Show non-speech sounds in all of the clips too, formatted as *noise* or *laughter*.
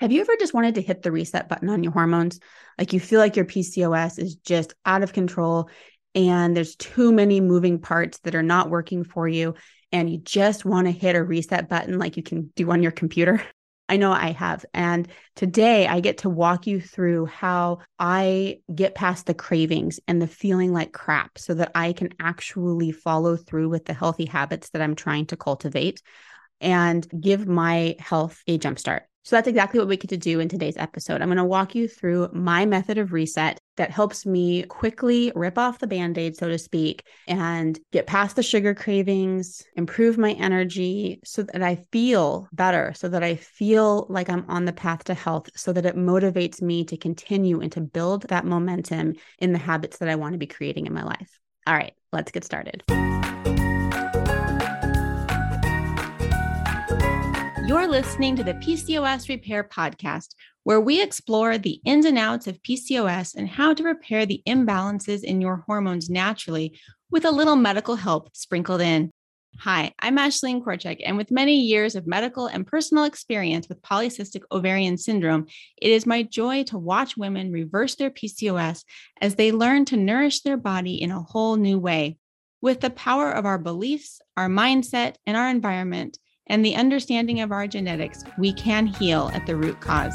Have you ever just wanted to hit the reset button on your hormones? Like you feel like your PCOS is just out of control and there's too many moving parts that are not working for you. And you just want to hit a reset button like you can do on your computer. *laughs* I know I have. And today I get to walk you through how I get past the cravings and the feeling like crap so that I can actually follow through with the healthy habits that I'm trying to cultivate and give my health a jumpstart. So that's exactly what we get to do in today's episode. I'm going to walk you through my method of reset that helps me quickly rip off the band aid, so to speak, and get past the sugar cravings, improve my energy so that I feel better, so that I feel like I'm on the path to health, so that it motivates me to continue and to build that momentum in the habits that I want to be creating in my life. All right, let's get started. You're listening to the PCOS Repair Podcast, where we explore the ins and outs of PCOS and how to repair the imbalances in your hormones naturally with a little medical help sprinkled in. Hi, I'm Ashlene Korcek, and with many years of medical and personal experience with polycystic ovarian syndrome, it is my joy to watch women reverse their PCOS as they learn to nourish their body in a whole new way. With the power of our beliefs, our mindset, and our environment, and the understanding of our genetics, we can heal at the root cause.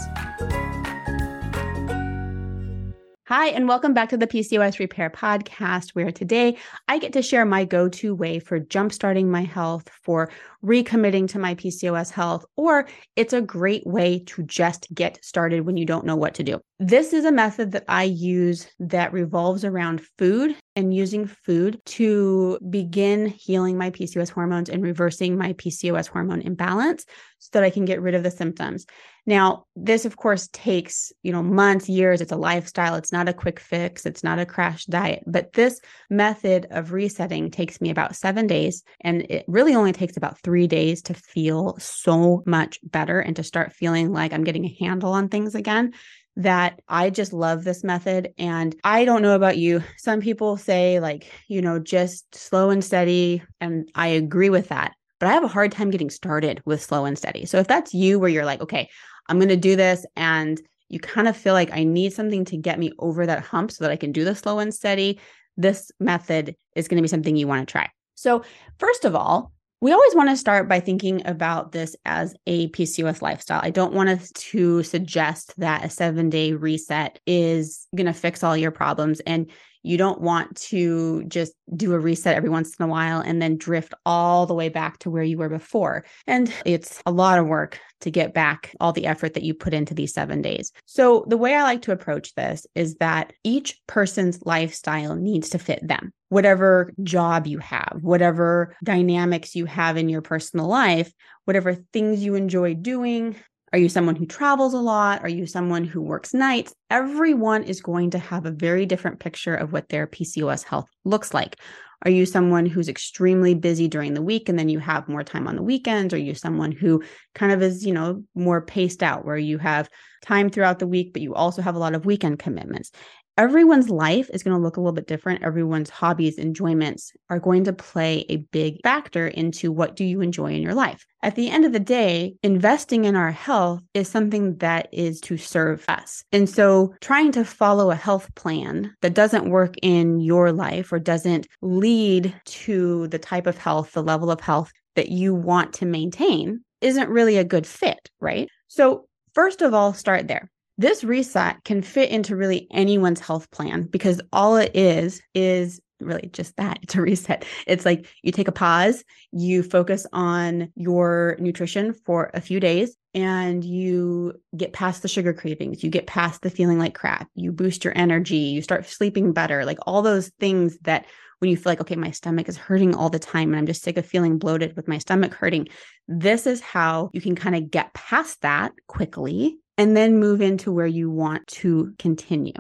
Hi, and welcome back to the PCOS Repair Podcast, where today I get to share my go to way for jumpstarting my health, for recommitting to my PCOS health, or it's a great way to just get started when you don't know what to do. This is a method that I use that revolves around food and using food to begin healing my PCOS hormones and reversing my PCOS hormone imbalance so that I can get rid of the symptoms. Now, this of course takes, you know, months, years. It's a lifestyle. It's not a quick fix. It's not a crash diet. But this method of resetting takes me about 7 days and it really only takes about 3 days to feel so much better and to start feeling like I'm getting a handle on things again that I just love this method. And I don't know about you. Some people say, like, you know, just slow and steady. And I agree with that. But I have a hard time getting started with slow and steady. So if that's you, where you're like, okay, I'm going to do this. And you kind of feel like I need something to get me over that hump so that I can do the slow and steady. This method is going to be something you want to try. So, first of all, we always want to start by thinking about this as a PCOS lifestyle. I don't want us to suggest that a seven day reset is going to fix all your problems. And you don't want to just do a reset every once in a while and then drift all the way back to where you were before. And it's a lot of work to get back all the effort that you put into these seven days. So, the way I like to approach this is that each person's lifestyle needs to fit them. Whatever job you have, whatever dynamics you have in your personal life, whatever things you enjoy doing, are you someone who travels a lot? Are you someone who works nights? Everyone is going to have a very different picture of what their PCOS health looks like. Are you someone who's extremely busy during the week and then you have more time on the weekends? Are you someone who kind of is, you know, more paced out where you have time throughout the week, but you also have a lot of weekend commitments? Everyone's life is going to look a little bit different. Everyone's hobbies, enjoyments are going to play a big factor into what do you enjoy in your life. At the end of the day, investing in our health is something that is to serve us. And so trying to follow a health plan that doesn't work in your life or doesn't lead to the type of health, the level of health that you want to maintain isn't really a good fit, right? So First of all, start there. This reset can fit into really anyone's health plan because all it is is really just that it's a reset. It's like you take a pause, you focus on your nutrition for a few days, and you get past the sugar cravings, you get past the feeling like crap, you boost your energy, you start sleeping better, like all those things that when you feel like, okay, my stomach is hurting all the time and I'm just sick of feeling bloated with my stomach hurting. This is how you can kind of get past that quickly and then move into where you want to continue.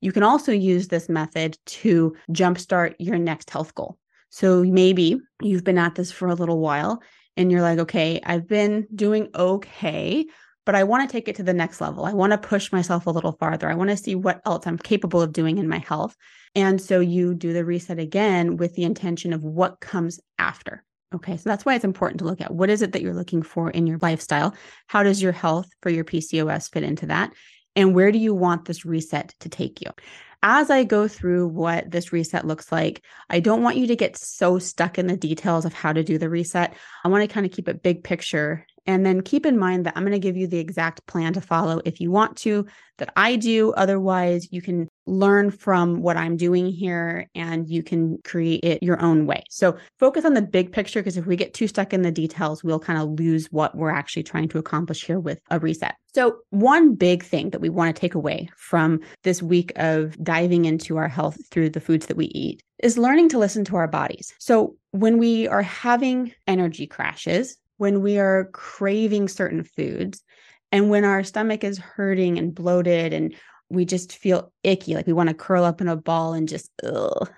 You can also use this method to jumpstart your next health goal. So maybe you've been at this for a little while and you're like, okay, I've been doing okay, but I want to take it to the next level. I want to push myself a little farther. I want to see what else I'm capable of doing in my health. And so you do the reset again with the intention of what comes after. Okay, so that's why it's important to look at what is it that you're looking for in your lifestyle? How does your health for your PCOS fit into that? And where do you want this reset to take you? As I go through what this reset looks like, I don't want you to get so stuck in the details of how to do the reset. I want to kind of keep it big picture and then keep in mind that I'm going to give you the exact plan to follow if you want to, that I do. Otherwise, you can learn from what I'm doing here and you can create it your own way. So focus on the big picture because if we get too stuck in the details, we'll kind of lose what we're actually trying to accomplish here with a reset. So, one big thing that we want to take away from this week of diving into our health through the foods that we eat is learning to listen to our bodies. So, when we are having energy crashes, when we are craving certain foods and when our stomach is hurting and bloated and we just feel icky, like we want to curl up in a ball and just, ugh,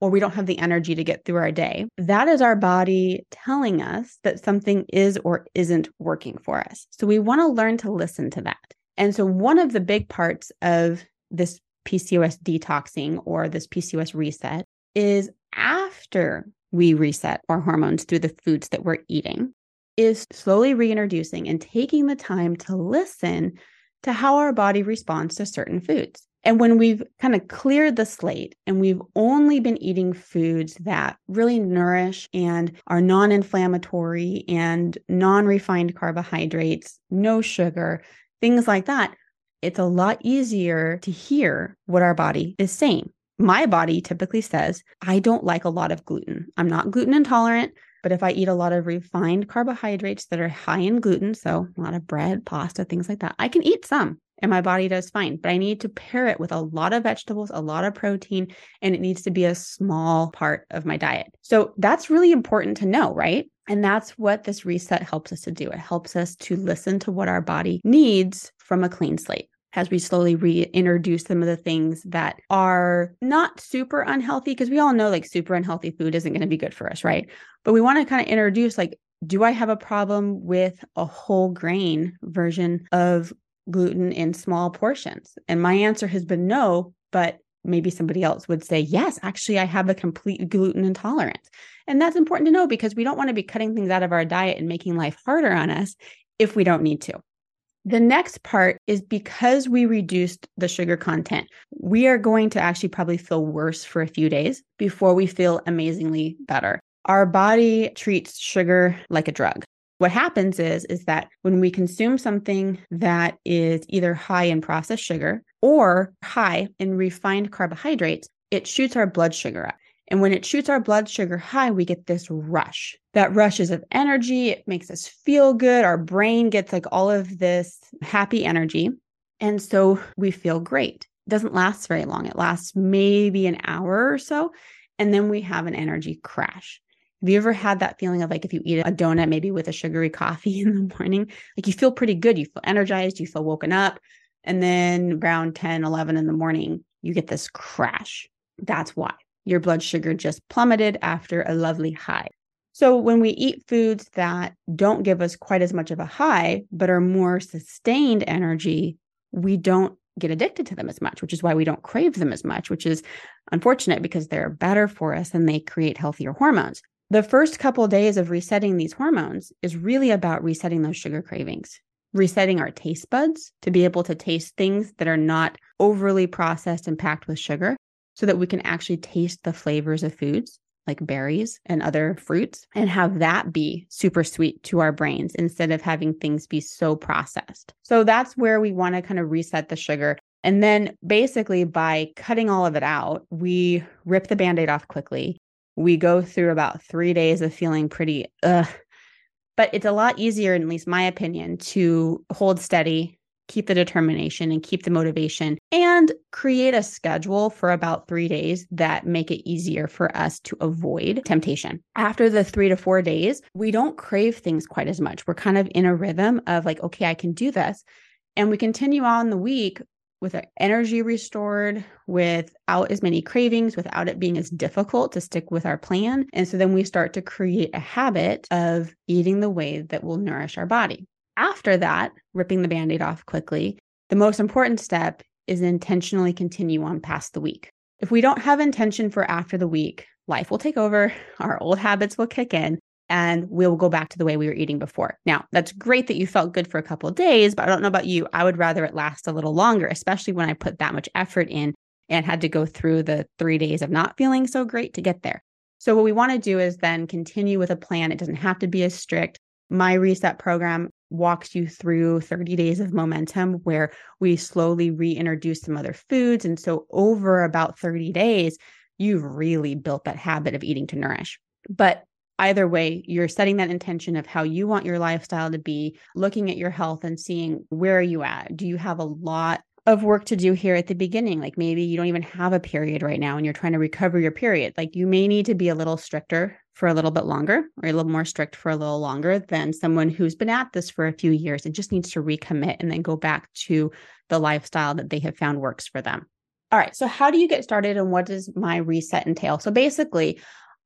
or we don't have the energy to get through our day, that is our body telling us that something is or isn't working for us. So we want to learn to listen to that. And so, one of the big parts of this PCOS detoxing or this PCOS reset is after we reset our hormones through the foods that we're eating is slowly reintroducing and taking the time to listen to how our body responds to certain foods. And when we've kind of cleared the slate and we've only been eating foods that really nourish and are non inflammatory and non refined carbohydrates, no sugar, things like that, it's a lot easier to hear what our body is saying. My body typically says, I don't like a lot of gluten. I'm not gluten intolerant. But if I eat a lot of refined carbohydrates that are high in gluten, so a lot of bread, pasta, things like that, I can eat some and my body does fine. But I need to pair it with a lot of vegetables, a lot of protein, and it needs to be a small part of my diet. So that's really important to know, right? And that's what this reset helps us to do. It helps us to listen to what our body needs from a clean slate as we slowly reintroduce some of the things that are not super unhealthy because we all know like super unhealthy food isn't going to be good for us, right? But we want to kind of introduce like do I have a problem with a whole grain version of gluten in small portions? And my answer has been no, but maybe somebody else would say, yes, actually, I have a complete gluten intolerance. And that's important to know because we don't want to be cutting things out of our diet and making life harder on us if we don't need to. The next part is because we reduced the sugar content, we are going to actually probably feel worse for a few days before we feel amazingly better. Our body treats sugar like a drug. What happens is is that when we consume something that is either high in processed sugar or high in refined carbohydrates, it shoots our blood sugar up. And when it shoots our blood sugar high, we get this rush. That rush is of energy. It makes us feel good. Our brain gets like all of this happy energy. And so we feel great. It doesn't last very long. It lasts maybe an hour or so. And then we have an energy crash. Have you ever had that feeling of like if you eat a donut, maybe with a sugary coffee *laughs* in the morning, like you feel pretty good, you feel energized, you feel woken up. And then around 10, 11 in the morning, you get this crash. That's why your blood sugar just plummeted after a lovely high. So, when we eat foods that don't give us quite as much of a high, but are more sustained energy, we don't get addicted to them as much, which is why we don't crave them as much, which is unfortunate because they're better for us and they create healthier hormones. The first couple of days of resetting these hormones is really about resetting those sugar cravings, resetting our taste buds to be able to taste things that are not overly processed and packed with sugar, so that we can actually taste the flavors of foods like berries and other fruits and have that be super sweet to our brains instead of having things be so processed. So that's where we want to kind of reset the sugar. And then basically by cutting all of it out, we rip the band aid off quickly. We go through about three days of feeling pretty, ugh. But it's a lot easier, at least my opinion, to hold steady, keep the determination and keep the motivation and create a schedule for about three days that make it easier for us to avoid temptation. After the three to four days, we don't crave things quite as much. We're kind of in a rhythm of like, okay, I can do this. And we continue on the week with our energy restored, without as many cravings, without it being as difficult to stick with our plan. And so then we start to create a habit of eating the way that will nourish our body. After that, ripping the band aid off quickly, the most important step is intentionally continue on past the week. If we don't have intention for after the week, life will take over, *laughs* our old habits will kick in, and we'll go back to the way we were eating before. Now, that's great that you felt good for a couple days, but I don't know about you. I would rather it last a little longer, especially when I put that much effort in and had to go through the three days of not feeling so great to get there. So, what we want to do is then continue with a plan. It doesn't have to be as strict. My reset program walks you through 30 days of momentum where we slowly reintroduce some other foods. And so, over about 30 days, you've really built that habit of eating to nourish. But either way, you're setting that intention of how you want your lifestyle to be, looking at your health and seeing where are you at? Do you have a lot of work to do here at the beginning? Like maybe you don't even have a period right now and you're trying to recover your period. Like you may need to be a little stricter for a little bit longer or a little more strict for a little longer than someone who's been at this for a few years and just needs to recommit and then go back to the lifestyle that they have found works for them. All right. So, how do you get started and what does my reset entail? So, basically,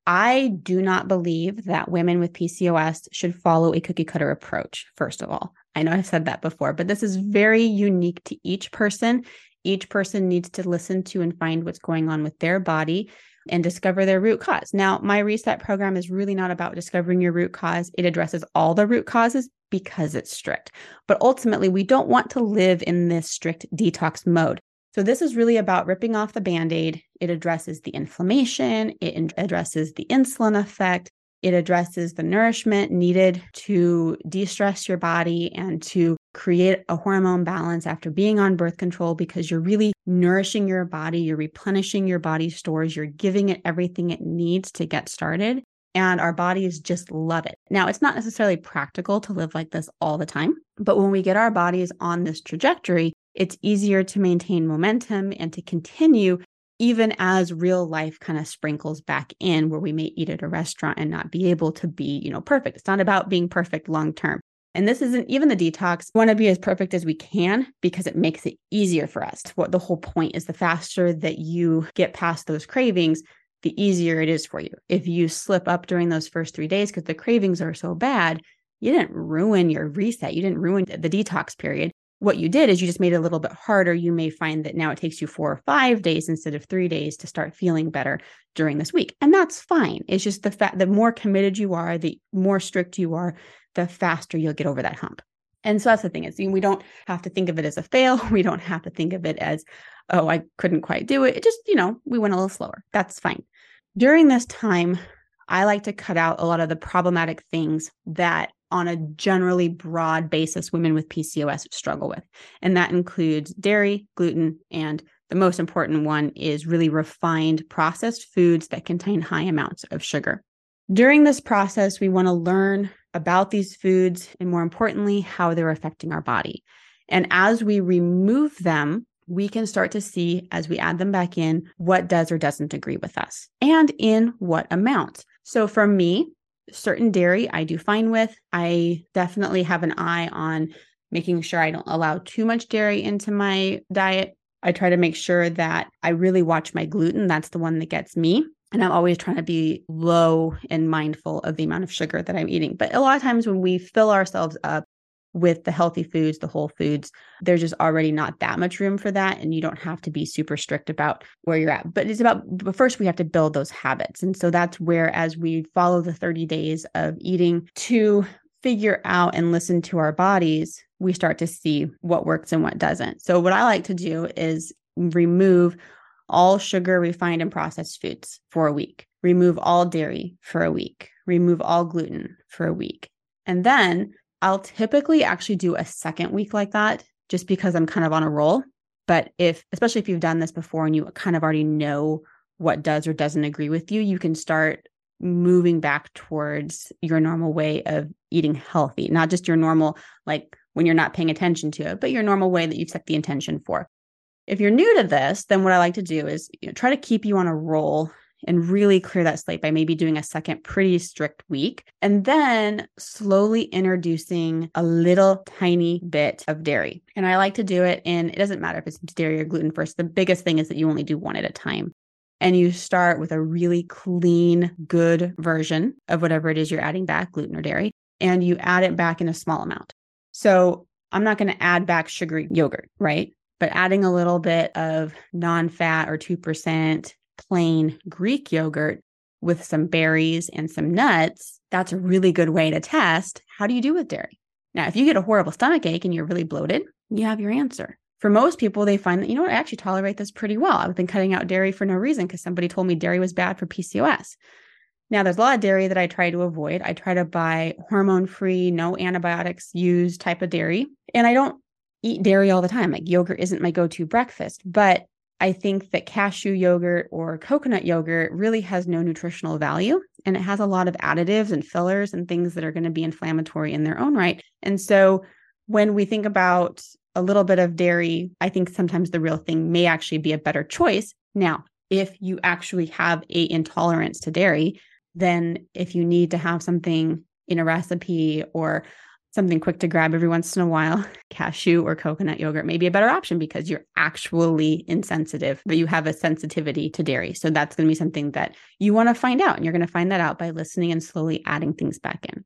I do not believe that women with PCOS should follow a cookie cutter approach, first of all. I know I've said that before, but this is very unique to each person. Each person needs to listen to and find what's going on with their body and discover their root cause. Now, my reset program is really not about discovering your root cause. It addresses all the root causes because it's strict. But ultimately, we don't want to live in this strict detox mode. So, this is really about ripping off the band aid. It addresses the inflammation, it addresses the insulin effect, it addresses the nourishment needed to de stress your body and to create a hormone balance after being on birth control because you're really nourishing your body, you're replenishing your body stores, you're giving it everything it needs to get started. And our bodies just love it. Now, it's not necessarily practical to live like this all the time, but when we get our bodies on this trajectory, it's easier to maintain momentum and to continue even as real life kind of sprinkles back in where we may eat at a restaurant and not be able to be, you know, perfect. It's not about being perfect long term. And this isn't even the detox. We want to be as perfect as we can because it makes it easier for us. What the whole point is the faster that you get past those cravings, the easier it is for you. If you slip up during those first three days because the cravings are so bad, you didn't ruin your reset. You didn't ruin the detox period what you did is you just made it a little bit harder. You may find that now it takes you four or five days instead of three days to start feeling better during this week. And that's fine. It's just the fact the more committed you are, the more strict you are, the faster you'll get over that hump. And so that's the thing is we don't have to think of it as a fail. *laughs* We don't have to think of it as, oh, I couldn't quite do it. It just, you know, we went a little slower. That's fine. During this time, I like to cut out a lot of the problematic things that on a generally broad basis women with PCOS struggle with. And that includes dairy, gluten, and the most important one is really refined processed foods that contain high amounts of sugar. During this process, we want to learn about these foods and, more importantly, how they're affecting our body. And as we remove them, we can start to see as we add them back in what does or doesn't agree with us and in what amount. So, for me, certain dairy I do fine with. I definitely have an eye on making sure I don't allow too much dairy into my diet. I try to make sure that I really watch my gluten. That's the one that gets me. And I'm always trying to be low and mindful of the amount of sugar that I'm eating. But a lot of times when we fill ourselves up with the healthy foods, the whole foods, there's just already not that much room for that. And you don't have to be super strict about where you're at. But it's about, but first, we have to build those habits. And so that's where, as we follow the 30 days of eating to figure out and listen to our bodies, we start to see what works and what doesn't. So, what I like to do is remove all sugar, refined, and processed foods for a week, remove all dairy for a week, remove all gluten for a week. And then I'll typically actually do a second week like that just because I'm kind of on a roll. But if, especially if you've done this before and you kind of already know what does or doesn't agree with you, you can start moving back towards your normal way of eating healthy, not just your normal, like when you're not paying attention to it, but your normal way that you've set the intention for. If you're new to this, then what I like to do is you know, try to keep you on a roll and really clear that slate by maybe doing a second pretty strict week and then slowly introducing a little tiny bit of dairy. And I like to do it and it doesn't matter if it's dairy or gluten first. The biggest thing is that you only do one at a time. And you start with a really clean, good version of whatever it is you're adding back, gluten or dairy, and you add it back in a small amount. So I'm not going to add back sugary yogurt, right? But adding a little bit of non fat or 2% plain Greek yogurt with some berries and some nuts, that's a really good way to test how do you do with dairy. Now, if you get a horrible stomach ache and you're really bloated, you have your answer. For most people, they find that, you know what, I actually tolerate this pretty well. I've been cutting out dairy for no reason because somebody told me dairy was bad for PCOS. Now, there's a lot of dairy that I try to avoid. I try to buy hormone free, no antibiotics used type of dairy. And I don't eat dairy all the time. Like yogurt isn't my go to breakfast, but I think that cashew yogurt or coconut yogurt really has no nutritional value and it has a lot of additives and fillers and things that are going to be inflammatory in their own right. And so when we think about a little bit of dairy, I think sometimes the real thing may actually be a better choice. Now, if you actually have a intolerance to dairy, then if you need to have something in a recipe or something quick to grab every once in a while, *laughs* cashew or coconut yogurt may be a better option because you're actually insensitive, but you have a sensitivity to dairy. So that's going to be something that you want to find out. And you're going to find that out by listening and slowly adding things back in.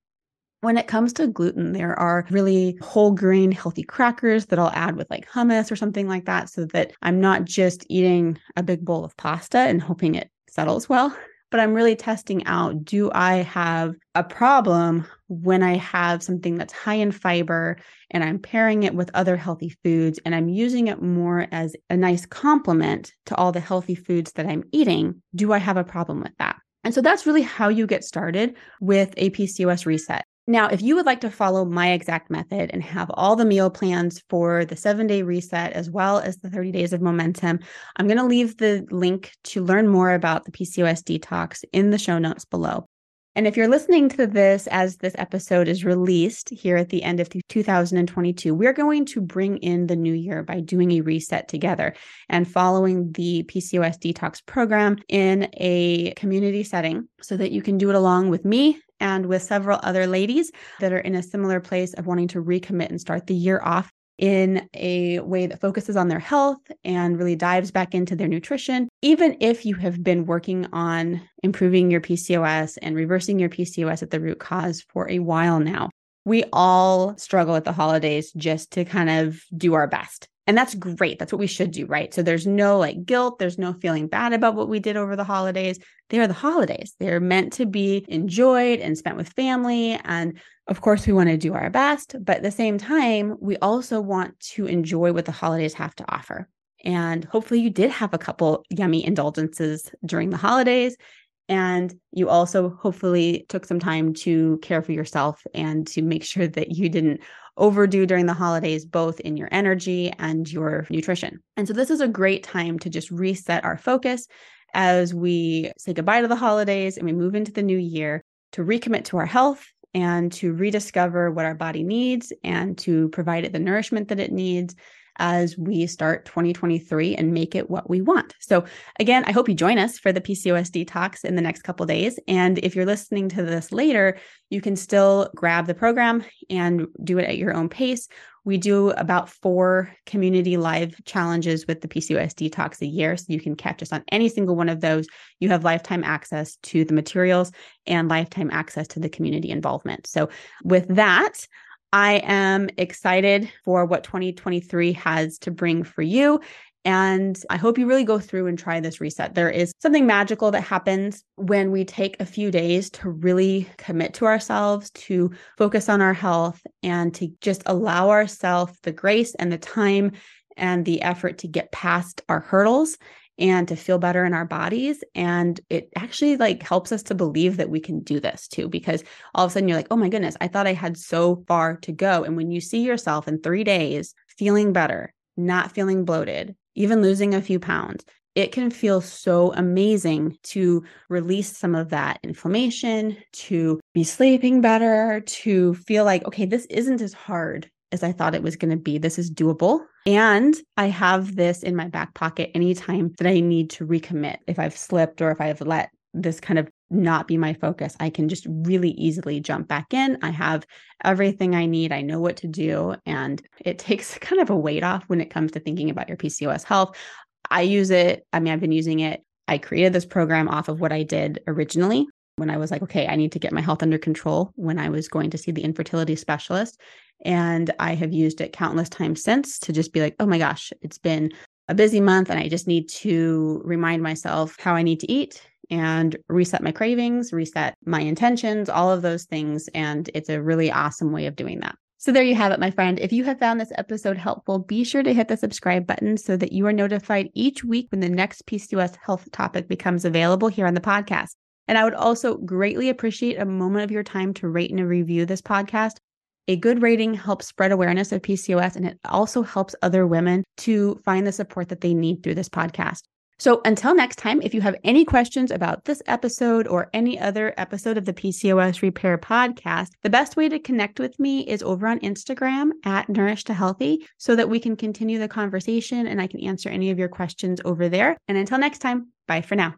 When it comes to gluten, there are really whole grain healthy crackers that I'll add with like hummus or something like that so that I'm not just eating a big bowl of pasta and hoping it settles well *laughs* but I'm really testing out do I have a problem when I have something that's high in fiber and I'm pairing it with other healthy foods and I'm using it more as a nice complement to all the healthy foods that I'm eating? Do I have a problem with that? And so that's really how you get started with a PCOS reset. Now, if you would like to follow my exact method and have all the meal plans for the seven day reset as well as the 30 days of momentum, I'm going to leave the link to learn more about the PCOS detox in the show notes below. And if you're listening to this as this episode is released here at the end of 2022, we're going to bring in the new year by doing a reset together and following the PCOS detox program in a community setting so that you can do it along with me and with several other ladies that are in a similar place of wanting to recommit and start the year off in a way that focuses on their health and really dives back into their nutrition. Even if you have been working on improving your PCOS and reversing your PCOS at the root cause for a while now, we all struggle at the holidays just to kind of do our best. And that's great. That's what we should do, right? So there's no like guilt, there's no feeling bad about what we did over the holidays. They are the holidays. They're meant to be enjoyed and spent with family. And of course, we want to do our best. But at the same time, we also want to enjoy what the holidays have to offer. And hopefully, you did have a couple yummy indulgences during the holidays. And you also hopefully took some time to care for yourself and to make sure that you didn't overdo during the holidays, both in your energy and your nutrition. And so, this is a great time to just reset our focus as we say goodbye to the holidays and we move into the new year to recommit to our health and to rediscover what our body needs and to provide it the nourishment that it needs as we start 2023 and make it what we want. So again, I hope you join us for the PCOS detox in the next couple days and if you're listening to this later, you can still grab the program and do it at your own pace. We do about four community live challenges with the PCOS detox a year. So you can catch us on any single one of those. You have lifetime access to the materials and lifetime access to the community involvement. So, with that, I am excited for what 2023 has to bring for you. And I hope you really go through and try this reset. There is something magical that happens when we take a few days to really commit to ourselves, to focus on our health, and to just allow ourselves the grace and the time and the effort to get past our hurdles and to feel better in our bodies and it actually like helps us to believe that we can do this too because all of a sudden you're like oh my goodness i thought i had so far to go. And when you see yourself in 3 days feeling better not feeling bloated even losing a few pounds it can feel so amazing to release some of that inflammation, to be sleeping better, to feel like, okay, this isn't as hard as I thought it was going to be. This is doable. And I have this in my back pocket anytime that I need to recommit. If I've slipped or if I've let this kind of not be my focus, I can just really easily jump back in. I have everything I need. I know what to do. And it *laughs* takes kind of a weight off when it comes to thinking about your PCOS health. I use it. I mean, I've been using it. I created this program off of what I did originally when I was like, okay, I need to get my health under control when I was going to see the infertility specialist. And I have used it countless times since to just be like, oh my gosh, it's been a busy month and I just need to remind myself how I need to eat and reset my cravings, reset my intentions, all of those things. And it's a really awesome way of doing that. So there you have it, my friend. If you have found this episode helpful, be sure to hit the subscribe button so that you are notified each week when the next PCOS health topic becomes available here on the podcast. And I would also greatly appreciate a moment of your time to rate and review this podcast. A good rating helps spread awareness of PCOS and it also helps other women to find the support that they need through this podcast. So until next time, if you have any questions about this episode or any other episode of the PCOS Repair podcast, the best way to connect with me is over on Instagram at Nourish to Healthy so that we can continue the conversation and I can answer any of your questions over there. And until next time, bye for now.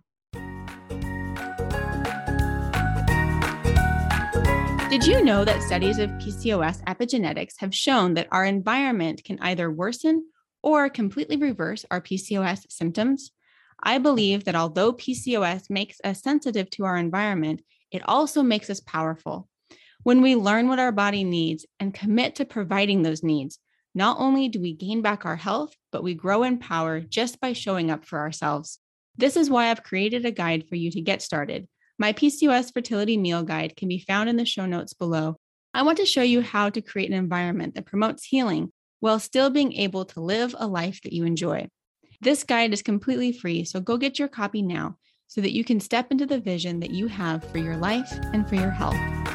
Did you know that studies of PCOS epigenetics have shown that our environment can either worsen or completely reverse our PCOS symptoms? I believe that although PCOS makes us sensitive to our environment, it also makes us powerful. When we learn what our body needs and commit to providing those needs, not only do we gain back our health, but we grow in power just by showing up for ourselves. This is why I've created a guide for you to get started. My PCOS fertility meal guide can be found in the show notes below. I want to show you how to create an environment that promotes healing while still being able to live a life that you enjoy. This guide is completely free, so go get your copy now so that you can step into the vision that you have for your life and for your health.